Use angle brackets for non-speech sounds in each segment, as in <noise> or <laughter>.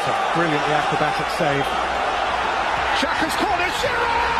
That's a brilliantly acrobatic save. Xhaka's corner, Giroud!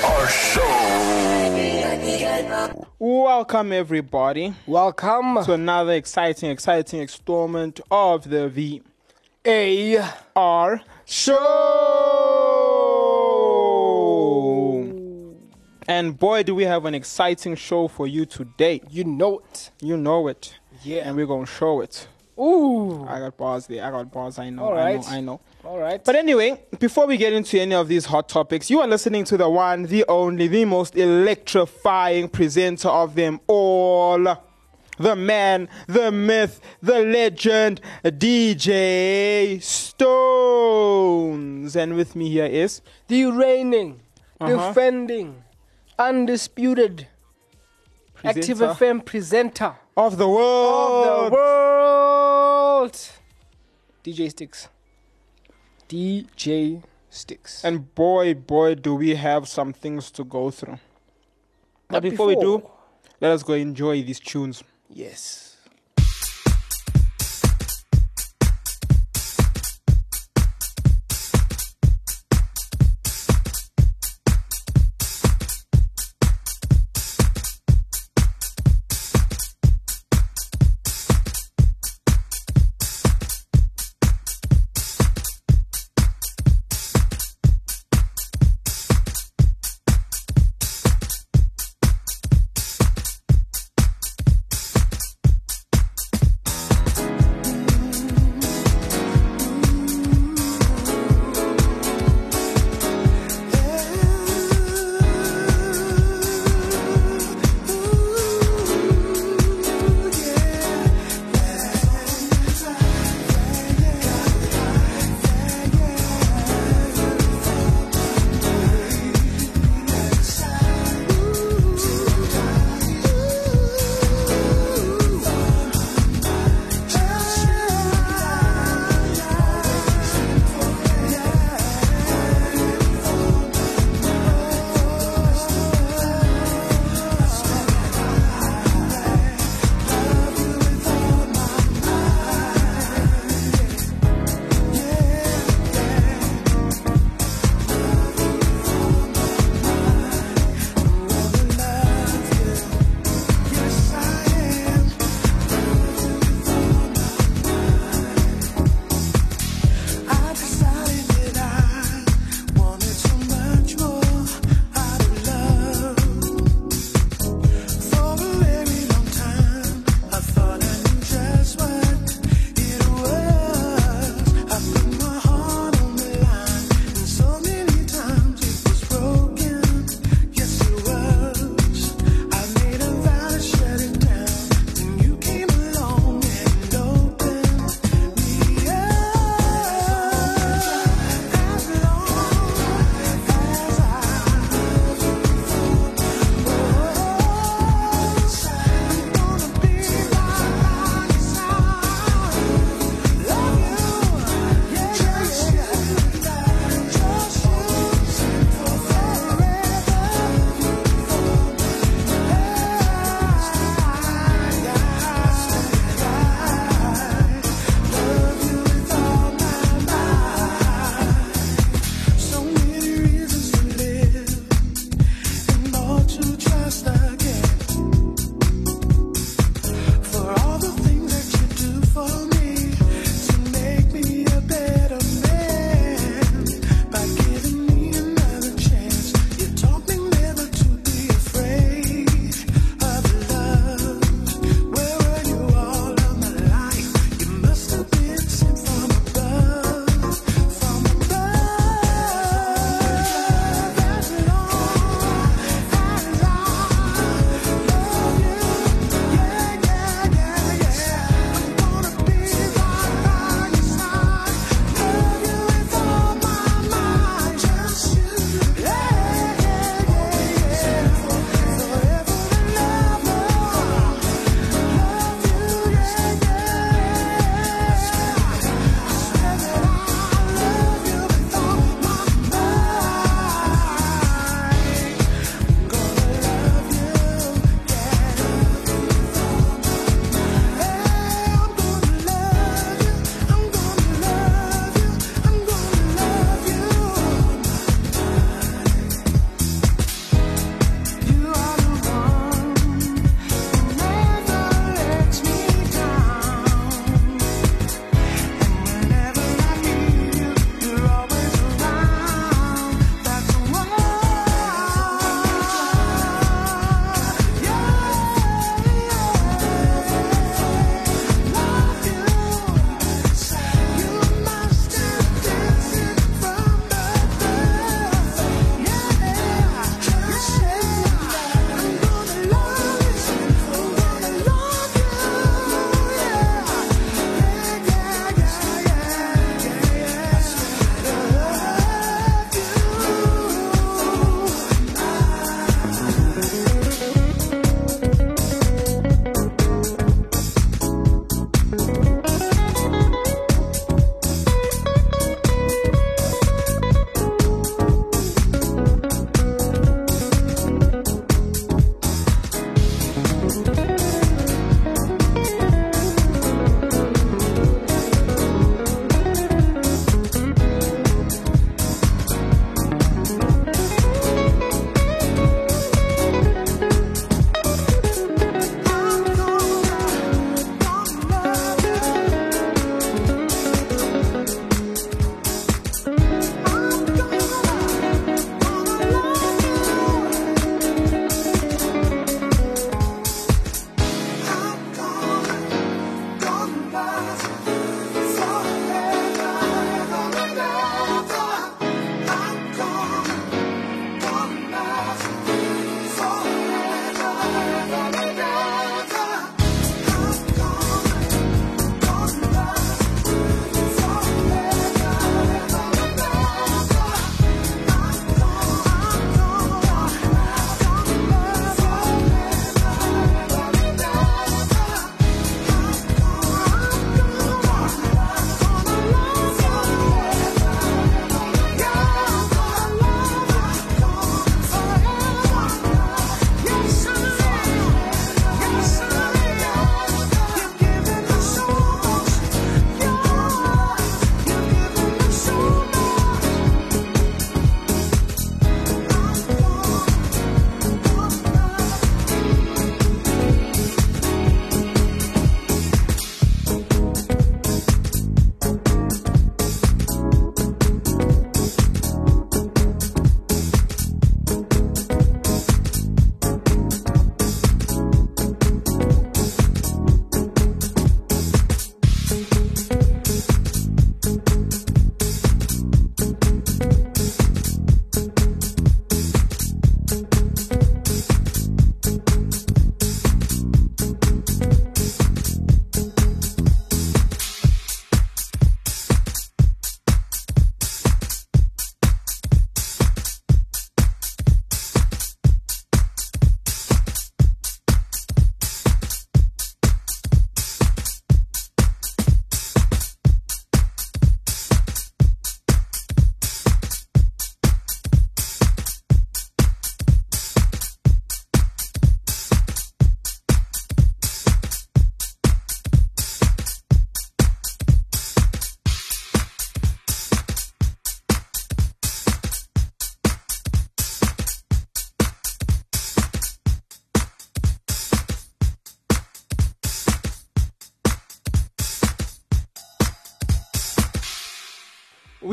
show. Welcome, everybody, Welcome to another exciting, exciting installment of the V A R Show. And boy, do we have an exciting show for you today. you know it. You know it. Yeah. And we're going to show it. Ooh. I got bars there. I got bars. I know. All I know. I know. All right. But anyway, before we get into any of these hot topics, you are listening to the one, the only, the most electrifying presenter of them all. The man, the myth, the legend, DJ Stones. And with me here is the reigning, Uh-huh. defending, undisputed Active Presenter. FM presenter of the of world. the world, DJ Sticks. DJ Sticks. And boy, boy, do we have some things to go through. But But before we do, let us go enjoy these tunes. yes.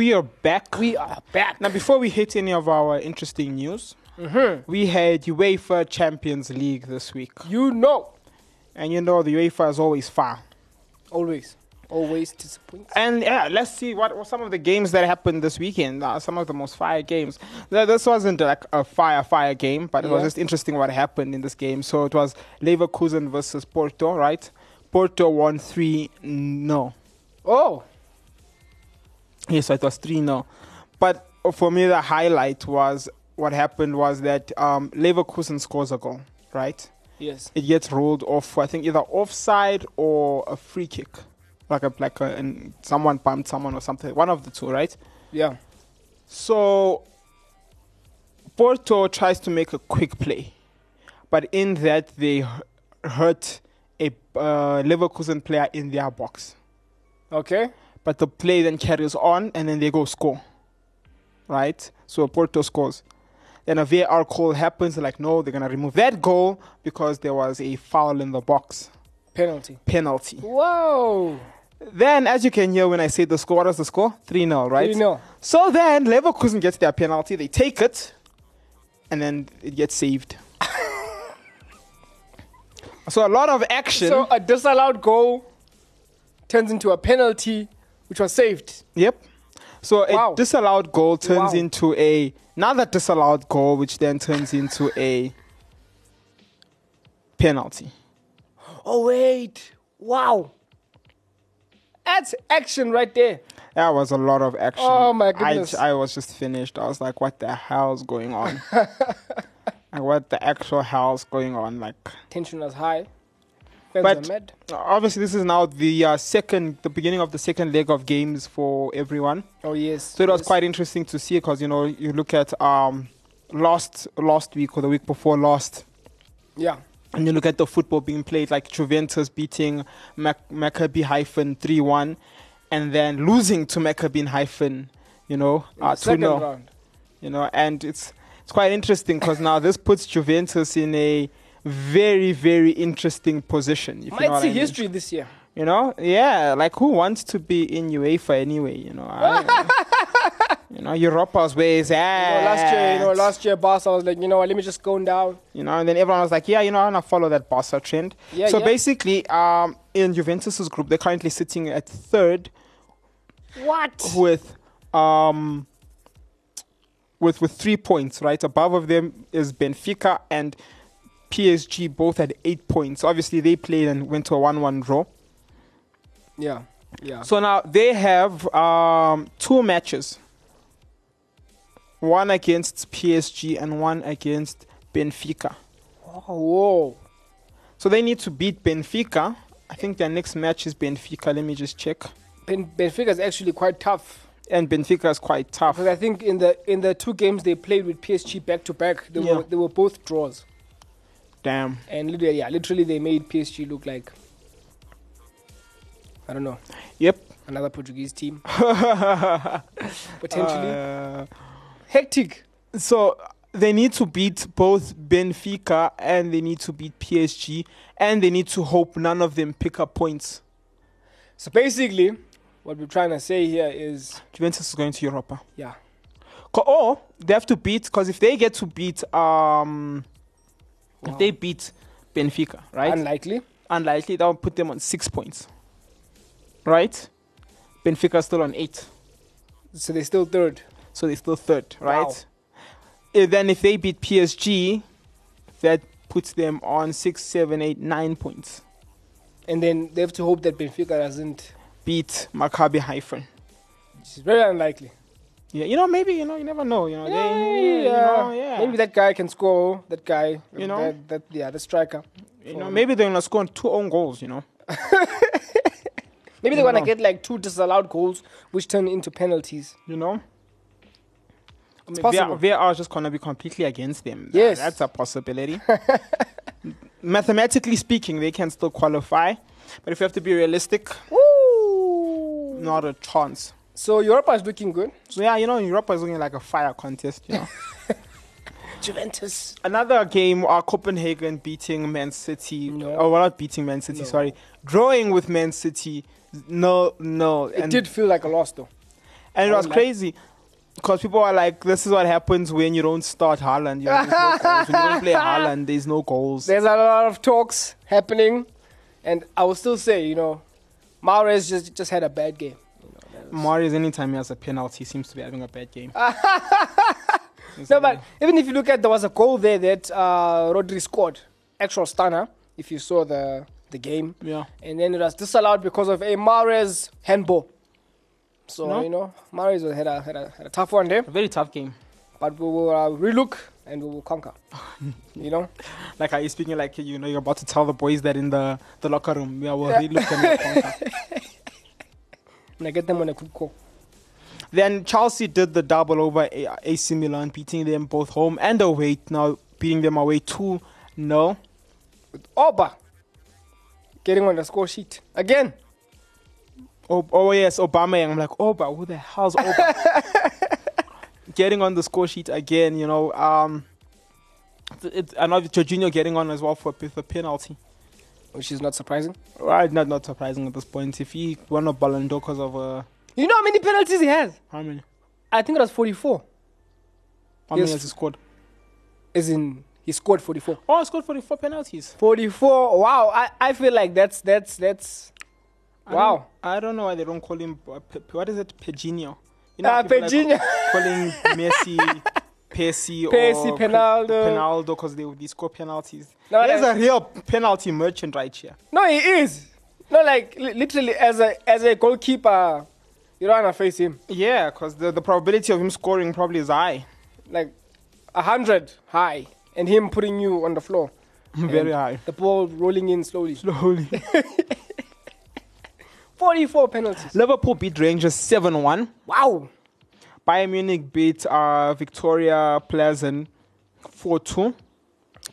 We are back. We are back. now, before we hit any of our interesting news, Mm-hmm. we had UEFA Champions League this week, You know. and you know the UEFA is always far. Always. Always disappoints. And yeah, let's see what were some of the games that happened this weekend. Uh, some of the most fire games. Th- This wasn't like a fire fire game, but it was just interesting what happened in this game. So it was Leverkusen versus Porto, right? Porto won three no. Oh. Yes, so it was 3 0. But for me, the highlight was what happened was that um, Leverkusen scores a goal, right? Yes. It gets rolled off, I think, either offside or a free kick. Like a, like a, and someone bumped someone or something. One of the two, right? Yeah. So Porto tries to make a quick play, but in that they hurt a uh, Leverkusen player in their box. Okay. But the play then carries on, and then they go score. Right? So Porto scores. Then a VAR call happens. They're like, no, they're gonna remove that goal because there was a foul in the box Penalty. penalty. Whoa. Then, as you can hear when I say the score, what was the score? 3 0, right? You know. So then Leverkusen gets their penalty, they take it, and then it gets saved. <laughs> so a lot of action. So a disallowed goal turns into a penalty, which was saved. yep. So Wow. a disallowed goal turns Wow. into a another disallowed goal, which then turns into a penalty. Oh wait. Wow. That's action right there. That was a lot of action. Oh, my I- goodness. I, was just finished. I was like, what the hell's going on? <laughs> like, what the actual hell's going on? Like, Tension was high. But- obviously this is now the uh, second the beginning of the second leg of games for everyone Oh yes. so it was yes. quite interesting to see because you know you look at um last last week or the week before last Yeah. and you look at the football being played like Juventus beating Mac- Maccabi Haifa 3-1 and then losing to Maccabi Haifa you know uh, second 2-0 round. you know and it's it's quite interesting because now this puts Juventus in a very very interesting position if you know Might see I mean. history this year. You know, yeah, like who wants to be in UEFA anyway? You know, I, <laughs> you know, Europa's where is You at. know, last year, you know, last year, Barca was like, you know let me just go down. You know, and then everyone was like, yeah, you know, I'm gonna follow that Barca trend. Yeah, so yeah. basically, um, in Juventus's group, they're currently sitting at third What? with um with with three points, right? Above of them is Benfica and PSG, both had eight points. Obviously, they played and went to a one-one draw. Yeah. Yeah. So now they have um, two matches. One against PSG and one against Benfica. Oh, whoa. So they need to beat Benfica. I think their next match is Benfica. Let me just check. Ben- Benfica is actually quite tough And Benfica is quite tough. because I think in the in the two games they played with PSG back to back, they Yeah. were they were both draws, Damn. and literally, yeah, literally they made PSG look like I don't know Yep. another Portuguese team <laughs> potentially Uh, hectic. so they need to beat both Benfica and they need to beat PSG and they need to hope none of them pick up points. So basically, what we're trying to say here is Juventus is going to Europa. yeah, Or they have to beat because if they get to beat um Wow. if they beat Benfica, right? unlikely. Unlikely that will put them on six points. Right? Benfica still on eight. So they're still third. So they're still third, right? Wow. Eh, then if they beat PSG, that puts them on six, seven, eight, nine points. And then they have to hope that Benfica doesn't. Beat Maccabi Haifa. Which is very unlikely. Yeah, you know, maybe, you know, you never know. You know, Yeah, they, you know, yeah. Maybe that guy can score. That guy, You know? that, that yeah, the striker. you know, maybe they're gonna score two own goals, you know. <laughs> Maybe they're gonna know. get like two disallowed goals, which turn into penalties. You know? It's I mean, possible. VR, is just gonna be completely against them. Yes. that's a possibility. <laughs> Mathematically speaking, they can still qualify, but if you have to be realistic, Woo! not a chance. So Europa is looking good. So yeah, you know, Europa is looking like a fire contest. You know. <laughs> Juventus. Another game, uh, Copenhagen beating Man City. No. Oh, well, not beating Man City. No. Sorry, drawing with Man City. No, no, It and did feel like a loss though. And it was like- crazy because people are like, "This is what happens when you don't start Haaland. You know, there's no goals. When you don't play Haaland, there's no goals." There's a lot of talks happening, and I will still say, you know, Mahrez just just had a bad game. Mahrez, anytime he has a penalty, seems to be having a bad game. <laughs> No, but even if you look at there was a goal there that uh, Rodri scored, actual stunner. If you saw the the game, yeah, and then it was disallowed because of a Mahrez handball. So No. you know, Mahrez had a, had a had a tough one there, a very tough game. but we will uh, relook and we will conquer. <laughs> you know, Like, are you speaking like you know you're about to tell the boys that in the the locker room? Yeah, we'll really look at conquer. And I get them on a good call. Then Chelsea did the double over A- AC Milan, beating them both home and away. Now beating them away two no. Oba getting on the score sheet again. Oh, oh yes, Obama. I'm like, Oba, who the hell's Oba? <laughs> getting on the score sheet again, you know. Um, it, I know Jorginho getting on as well for with a penalty. Which is not surprising. Right, not not surprising at this point. If he won a Ballon d'Or because of uh, You know how many penalties he has? how many? I think it was 44. How many has he scored? As in, he scored 44. Oh, he scored 44 penalties. 44. Wow. I, I feel like that's that's that's. I Wow. don't- I don't know why they don't call him. uh, What is it? Pejinho. You how people like calling <laughs> Messi, Pessi, Pessi, or Penaldo. Penaldo, because they they score penalties. No, There's a real penalty merchant right here. No, he is. No, like li- literally, as a as a goalkeeper, you don't wanna face him. Yeah, because the, the probability of him scoring probably is high. Like a hundred high, and him putting you on the floor. <laughs> Very high. The ball rolling in slowly. Slowly. <laughs> 44 penalties. Liverpool beat Rangers 7 1. Wow. Bayern Munich beat uh, Victoria Pleasant 4 2.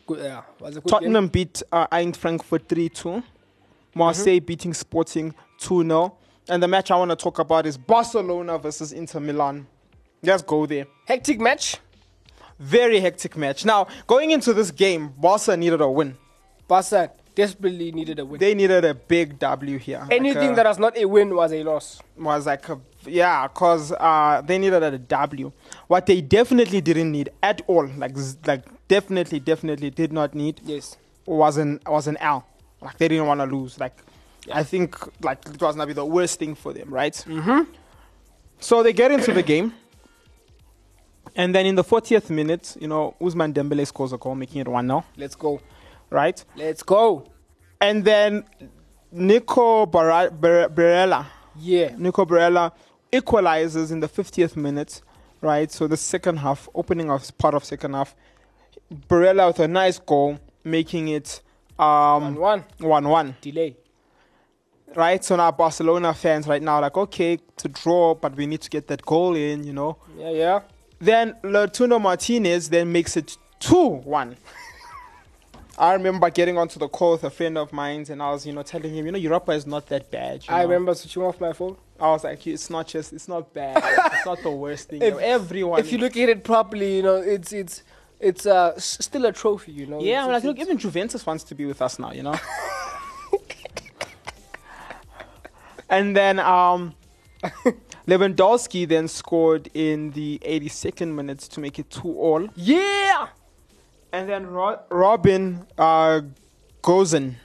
Good. Yeah. Was a good Tottenham beat uh, Eintracht Frankfurt 3 2. Marseille beating Sporting 2 0. And the match I want to talk about is Barcelona versus Inter Milan. Let's go there. Hectic match. Very hectic match. Now, going into this game, Barca needed a win. Barca desperately needed a win. They needed a big W here. Like Anything a- that was not a win was a loss. was like a, yeah because uh, they needed a w what they definitely didn't need at all like like definitely definitely did not need Yes. was an was an l like they didn't want to lose like i think like it was gonna be the worst thing for them right mm-hmm. so they get into the game and then in the 40th minute you know Ousmane Dembélé scores a goal making it 1-0 Let's go. right Let's go. and then nico Barra- Bar- barella Yeah. Nico Barella equalizes in the 50th minute, right? So the second half, opening of part of second half, Barella with a nice goal, making it um, 1 1. 1-1, Delay. right? So now Barcelona fans right now like, okay, to draw, but we need to get that goal in, you know. Yeah, yeah. Then Lautaro Martinez then makes it 2-1. <laughs> I remember getting onto the call with a friend of mine, and I was, you know, telling him, you know, Europa is not that bad. I know. remember switching off my phone. I was like, it's not just, it's not bad. it's not the worst thing. If- Everyone. If you look at it properly, you know, it's it's it's uh s- still a trophy, you know. yeah, I'm like, look, even Juventus wants to be with us now, you know. <laughs> and then um, Lewandowski then scored in the 82nd minute to make it two all. yeah. And then Ro- Robin uh, Gosens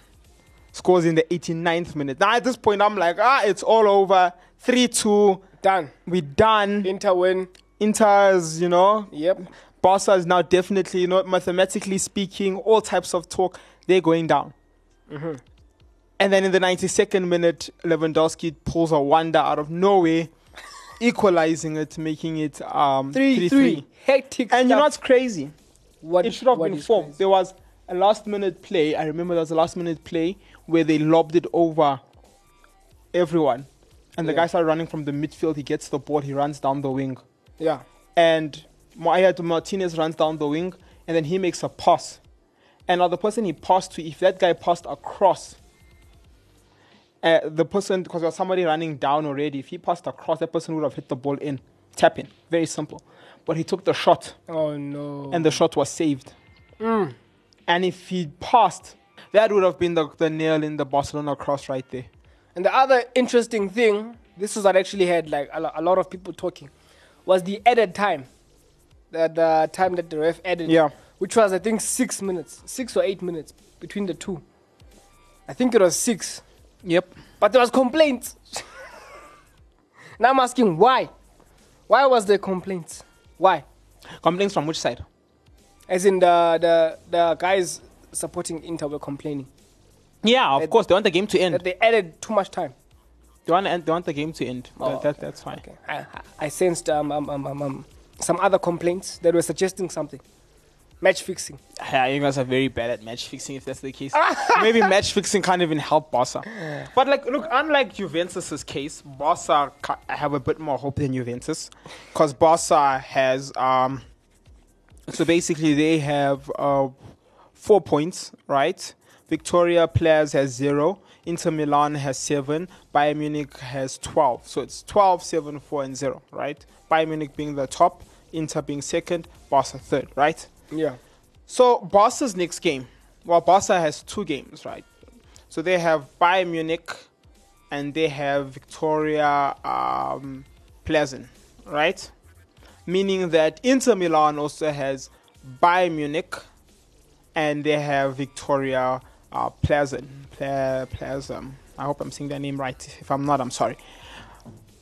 scores in the 89th minute. Now at this point, I'm like, ah, it's all over. 3 2. Done. We're done. Inter win. Inter's, you know, Yep. Barca is now definitely, you know, mathematically speaking, all types of talk, they're going down. And then in the 92nd minute, Lewandowski pulls a wonder out of nowhere, <laughs> equalizing it, making it um, 3 3 3. Hectic. And you know what's crazy? What it should have been four. crazy? There was a last minute play. I remember there was a last minute play where they lobbed it over everyone. And the Yeah. guy started running from the midfield. He gets the ball, he runs down the wing Yeah. and Maya Martinez runs down the wing, and then he makes a pass. And now the person he passed to, if that guy passed across, uh, the person, because there was somebody running down already, if he passed across, that person would have hit the ball in, tap in. Very simple. But he took the shot, Oh no. and the shot was saved. Mm. And if he passed, that would have been the, the nail in the Barcelona cross right there. And the other interesting thing this is what actually had like a, a lot of people talking, was the added time, the the time that the ref added. Yeah. Which was I think six minutes, six or eight minutes between the two. I think it was six, Yep. but there was complaints. <laughs> now I'm asking why, why was there complaints? Why? Complaints from which side? As in the the the guys supporting Inter were complaining Yeah, of course. They want the game to end. that they added too much time. They want, they want the game to end. Oh, that, that, that's fine. Okay. I, I- sensed um, um, um, um, some other complaints that were suggesting something. Match fixing. <laughs> Yeah, you guys are very bad at match fixing if that's the case. <laughs> Maybe match fixing can't even help Barca. But like, look, unlike Juventus's case, Barca ca- have a bit more hope than Juventus, because Barca has um. So basically, they have uh, four points, right? Victoria Players has zero. Inter Milan has seven. Bayern Munich has 12. So it's 12, 7, 4, and 0, right? Bayern Munich being the top, Inter being second, Barca third, right? Yeah. So Barca's next game, well, Barca has two games, right? So they have Bayern Munich and they have Victoria um, Pleasant, right? Meaning that Inter Milan also has Bayern Munich and they have Victoria uh, Pleasant. Ple- Pleasant. I hope I'm saying their name right. If I'm not, I'm sorry.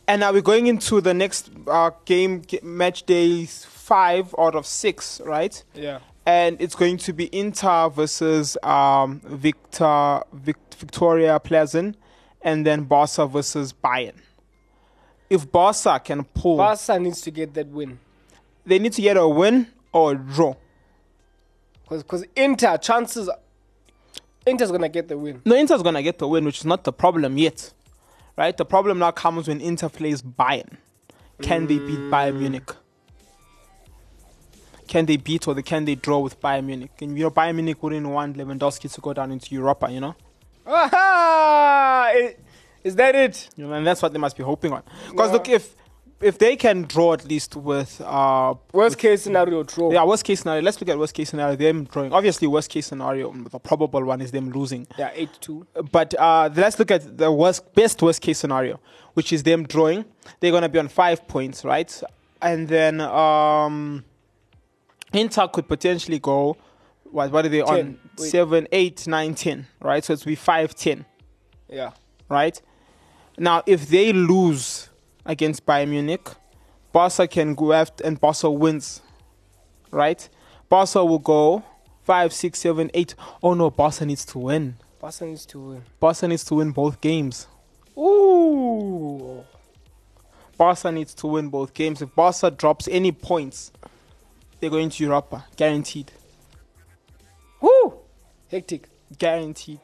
And now we're going into the next uh, game, match day five out of six, right? Yeah. and it's going to be Inter versus um, Victor Vic, Victoria Pleasant, and then Barca versus Bayern. If Barca can pull, Barca needs to get that win. they need to get a win or a draw. Because Inter, chances. Inter's to get the win. No, Inter's gonna get the win, which is not the problem yet, right? The problem now comes when Inter plays Bayern. Can they beat Bayern Munich? Can they beat or they, can they draw with Bayern Munich? And you know, Bayern Munich wouldn't want Lewandowski to go down into Europa, you know. Aha! I- Is that it? You know, and that's what they must be hoping on. Because Yeah. look, if if they can draw at least with uh Worst case scenario, draw. yeah, worst case scenario. Let's look at worst case scenario. Them drawing. Obviously, worst case scenario. The probable one is them losing. Yeah, 8 2. But uh, let's look at the worst, best worst case scenario, which is them drawing. They're gonna be on five points, right? And then um, Inter could potentially go. What what are they on? Ten. Wait. Seven, eight, nine, ten, right? So it's be five, ten. Yeah. right? Now, if they lose against Bayern Munich, Barca can go after and Barca wins, right? Barca will go five, six, seven, eight. Oh no, Barca needs to win. Barca needs to win. Barca needs to win both games. Ooh. Barca needs to win both games. If Barca drops any points, they're going to Europa, ah, guaranteed, Woo! Hectic. guaranteed.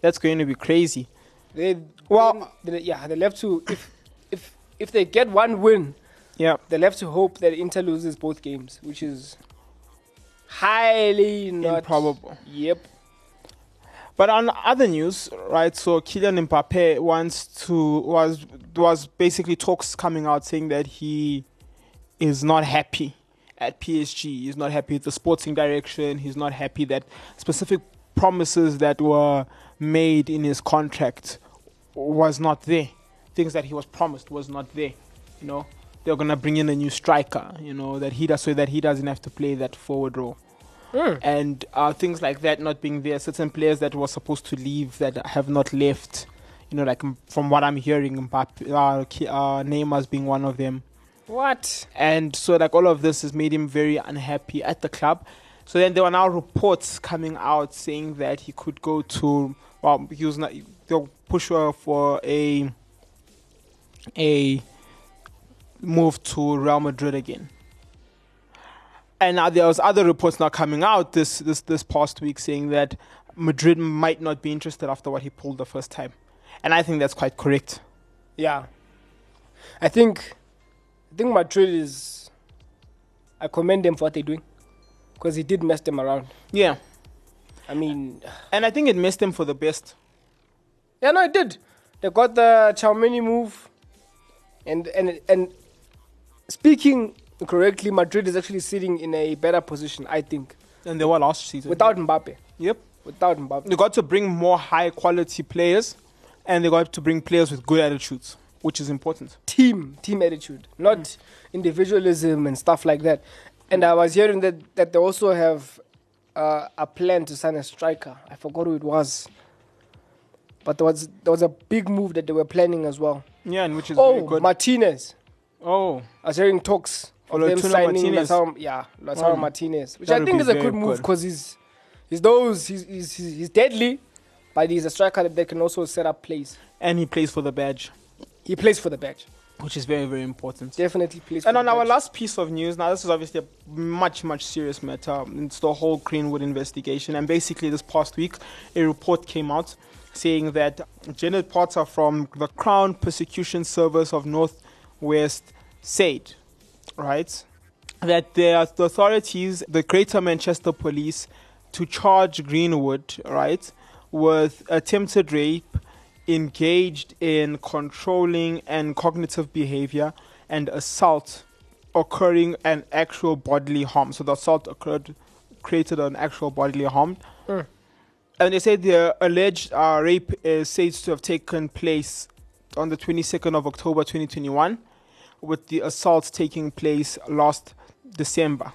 That's going to be crazy. They Well- they, yeah, they left to if if if they get one win, Yeah. they left to hope that Inter loses both games, which is highly not Improbable. Yep. But on other news, right? So Kylian Mbappe wants to was was basically talks coming out saying that he is not happy at PSG. He's not happy with the sporting direction. He's not happy that specific promises that were made in his contract was not there. Things that he was promised was not there. You know, they're gonna bring in a new striker. You know that he does so that he doesn't have to play that forward role and uh, things like that not being there. Certain players that were supposed to leave that have not left. You know, like from what I'm hearing, Mbappe, uh, uh, Neymar's being one of them. What? And so, like, all of this has made him very unhappy at the club. So then there were now reports coming out saying that he could go to, well, he was not, they'll push her for a, a move to Real Madrid again. And now there was other reports now coming out this, this, this past week saying that Madrid might not be interested after what he pulled the first time. And I think that's quite correct. Yeah. I think I think Madrid is I commend them for what they're doing. Because he did mess them around. Yeah. I mean And I think it messed them for the best. Yeah, no, it did. They got the Tchouaméni move, and and and speaking correctly, Madrid is actually sitting in a better position, I think, Than they were last season. without Mbappe. Yep. Without Mbappe. They got to bring more high quality players and they got to bring players with good attitudes. Which is important. team team attitude, not individualism and stuff like that. And I was hearing that that they also have uh, a plan to sign a striker. I forgot who it was, but there was there was a big move that they were planning as well. Yeah, and which is very Oh, good. Martinez. oh, I was hearing talks Oh, of them Lautaro signing Martinez. Lautaro, yeah, Lautaro Oh, Martinez, which that I think is a good move because he's he's those he's, he's he's he's deadly, but he's a striker that they can also set up plays. and he plays for the badge, He plays for the badge. which is very very important. Definitely plays. And for on the our badge. last piece of news, now this is obviously a much, much serious matter. It's the whole Greenwood investigation. And basically, this past week, a report came out saying that Janet Potter from the Crown Prosecution Service of Northwest said, right, that the, the authorities, the Greater Manchester Police, to charge Greenwood, right, with attempted rape, engaged in controlling and coercive behavior, and assault occurring an actual bodily harm. So the assault occurred, created an actual bodily harm. Mm. And they said the alleged uh, rape is said to have taken place on the 22nd of October 2021, with the assault taking place last December.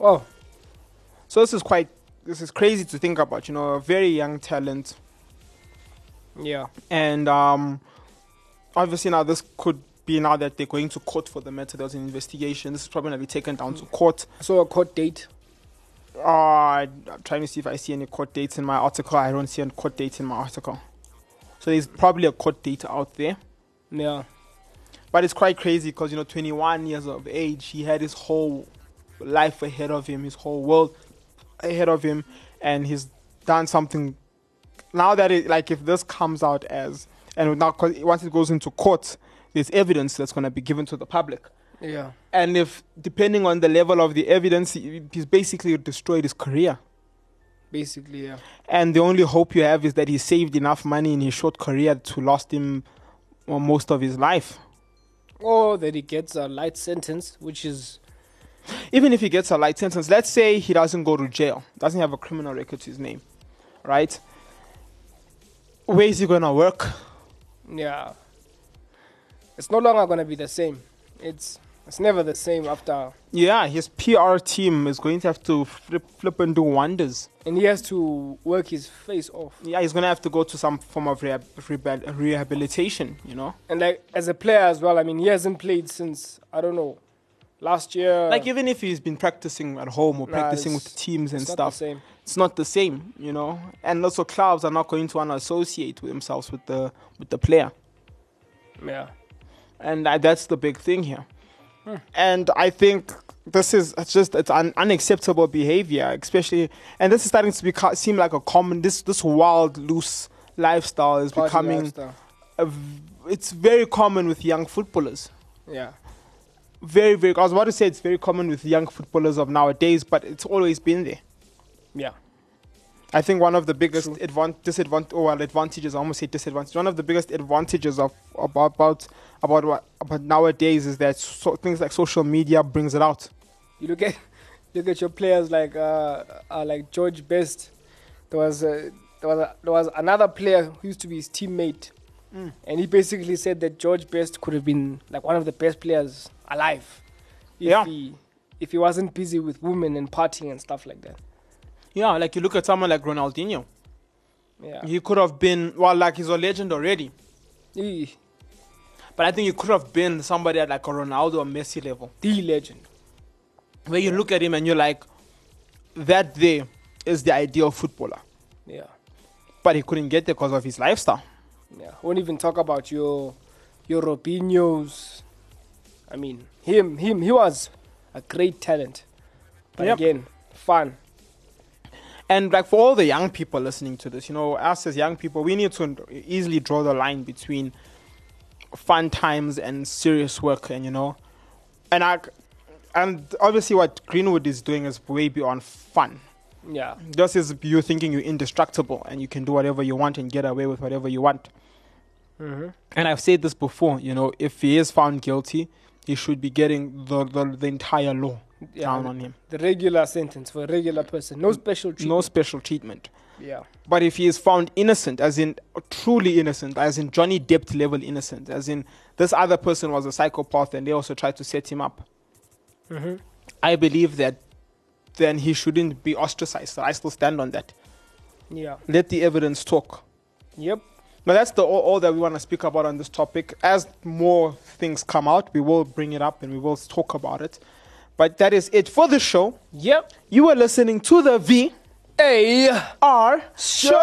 Oh, So this is quite, this is crazy to think about. You know, a very young talent, yeah. and um, obviously now this could be now that they're going to court for the matter. There's an investigation. This is probably going to be taken down to court. So a court date. Uh, I'm trying to see if I see any court dates in my article. I don't see a court date in my article. So there's probably a court date out there. Yeah. But it's quite crazy because, you know, 21 years of age, he had his whole life ahead of him, his whole world ahead of him, and he's done something. Now that it, like, if this comes out as, and now once it goes into court, there's evidence that's going to be given to the public. Yeah. And if, depending on the level of the evidence, he's basically destroyed his career. Basically, yeah. And the only hope you have is that he saved enough money in his short career to last him most of his life. Or that he gets a light sentence, which is Even if he gets a light sentence, let's say he doesn't go to jail, doesn't have a criminal record to his name, right? Where is he gonna work? yeah. It's no longer gonna be the same. It's it's never the same after Yeah, his PR team is going to have to flip, flip and do wonders. and he has to work his face off. Yeah, he's gonna have to go to some form of rehab, rehab, rehabilitation, you know. And like as a player as well, I mean he hasn't played since I don't know. Last year Like even if he's been practicing at home or Nah, practicing with the teams and it's not stuff, the same. it's not the same, you know. And also clubs are not going to want to associate with themselves with the with the player, Yeah. and that's the big thing here. Hmm. And I think this is it's just it's un- unacceptable behavior, especially, and this is starting to become seem like a common this this wild loose lifestyle is Party becoming lifestyle. a v- it's very common with young footballers. Yeah. Very very. I was about to say it's very common with young footballers of nowadays, but it's always been there. Yeah. I think one of the biggest advan- disadvantage or well, advantages, I almost say disadvantage. One of the biggest advantages of about about about what about nowadays is that so, things like social media brings it out. You look at <laughs> look at your players like uh, uh like George Best. There was a, there was a, there was another player who used to be his teammate, Mm. and he basically said that George Best could have been like one of the best players alive, if Yeah. he if he wasn't busy with women and partying and stuff like that. Yeah, like you look at someone like Ronaldinho. Yeah, He could have been well, like he's a legend already, he, but I think he could have been somebody at like a Ronaldo or Messi level, the legend. where you look at him and you're like, that there is the ideal footballer, Yeah, but he couldn't get there because of his lifestyle. yeah. Won't even talk about your your Robinho's. I mean, him him he was a great talent, but Yep. again, fun. And like for all the young people listening to this, you know, us as young people, we need to easily draw the line between fun times and serious work, and you know, and I, and obviously what Greenwood is doing is way beyond fun. Yeah, This is you thinking you're indestructible and you can do whatever you want and get away with whatever you want. mm-hmm. And I've said this before, you know, if he is found guilty, he should be getting the the, the entire law yeah. down on him. the regular sentence for a regular person. No special treatment. No special treatment. Yeah. But if he is found innocent, as in truly innocent, as in Johnny Depp level innocent, as in this other person was a psychopath and they also tried to set him up, mm-hmm. I believe that then he shouldn't be ostracized. So I still stand on that. Yeah. Let the evidence talk. Yep. Now that's the all, all that we want to speak about on this topic. As more things come out, we will bring it up and we will talk about it. But that is it for the show. Yep. You are listening to the V A R Hey. Show.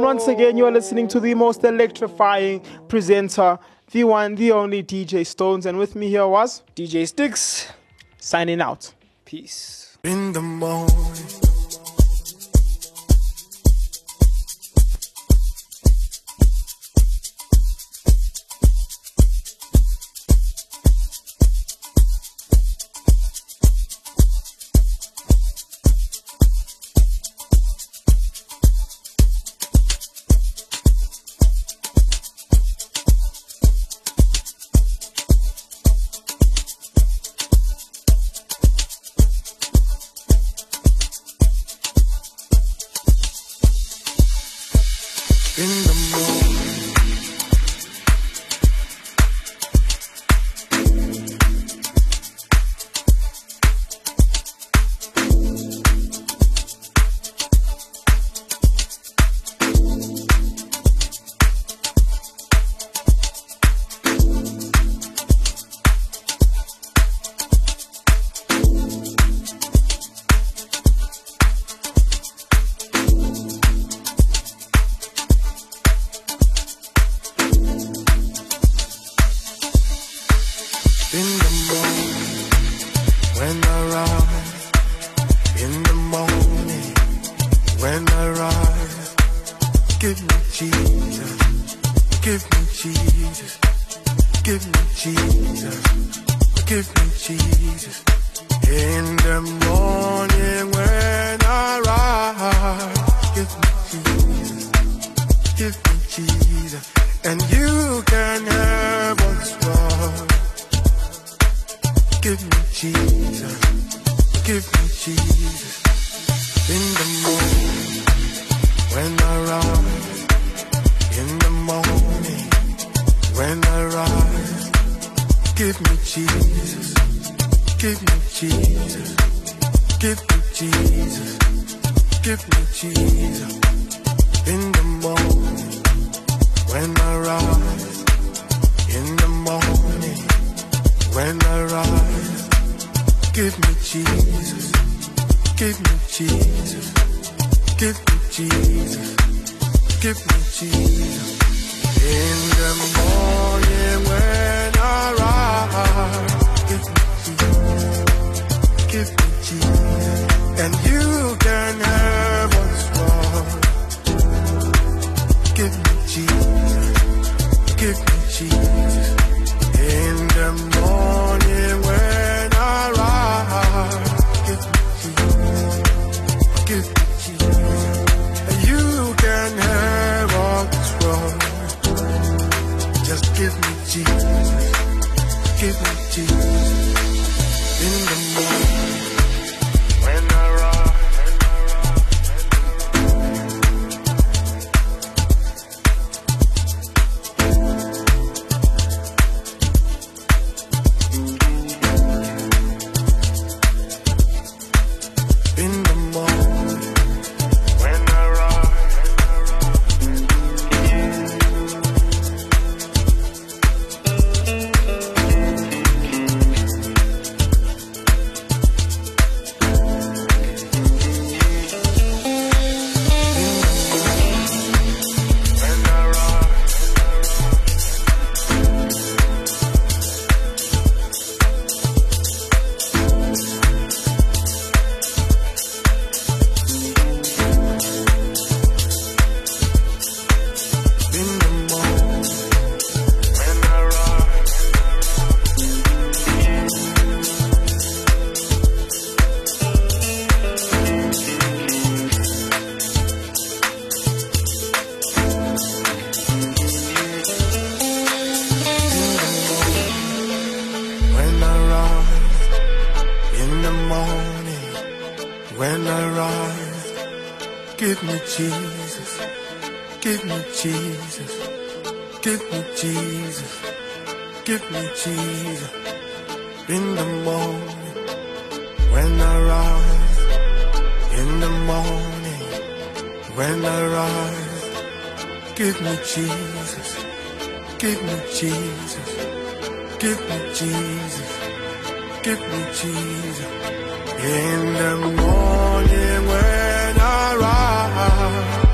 Once again, you are listening to the most electrifying presenter, the one, the only DJ Stones. And with me here was DJ Sticks. signing out. Peace. In the morning. In Give me Jesus. Give me Jesus. In the morning, when I rise. In the morning, when I rise. Give me Jesus. Give me Jesus. Give me Jesus. Give me Jesus. In the morning, when I rise. In the when I rise. Give me Jesus. Give me Jesus. Give me Jesus. Give me Jesus. In the morning when I rise. Give me Jesus. Give me Jesus. And you Give me Jesus. In When I rise, give me Jesus, give me Jesus, give me Jesus, give me Jesus. In the morning, when I rise, in the morning, when I rise, give me Jesus, give me Jesus, give me Jesus, give me Jesus. In the morning when I rise,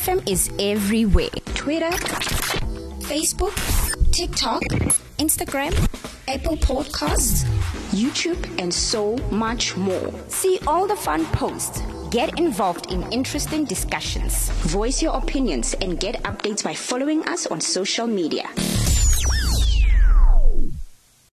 FM is everywhere Twitter, Facebook, TikTok, Instagram, Apple Podcasts, YouTube, and so much more. See all the fun posts. Get involved in interesting discussions. Voice your opinions and get updates by following us on social media.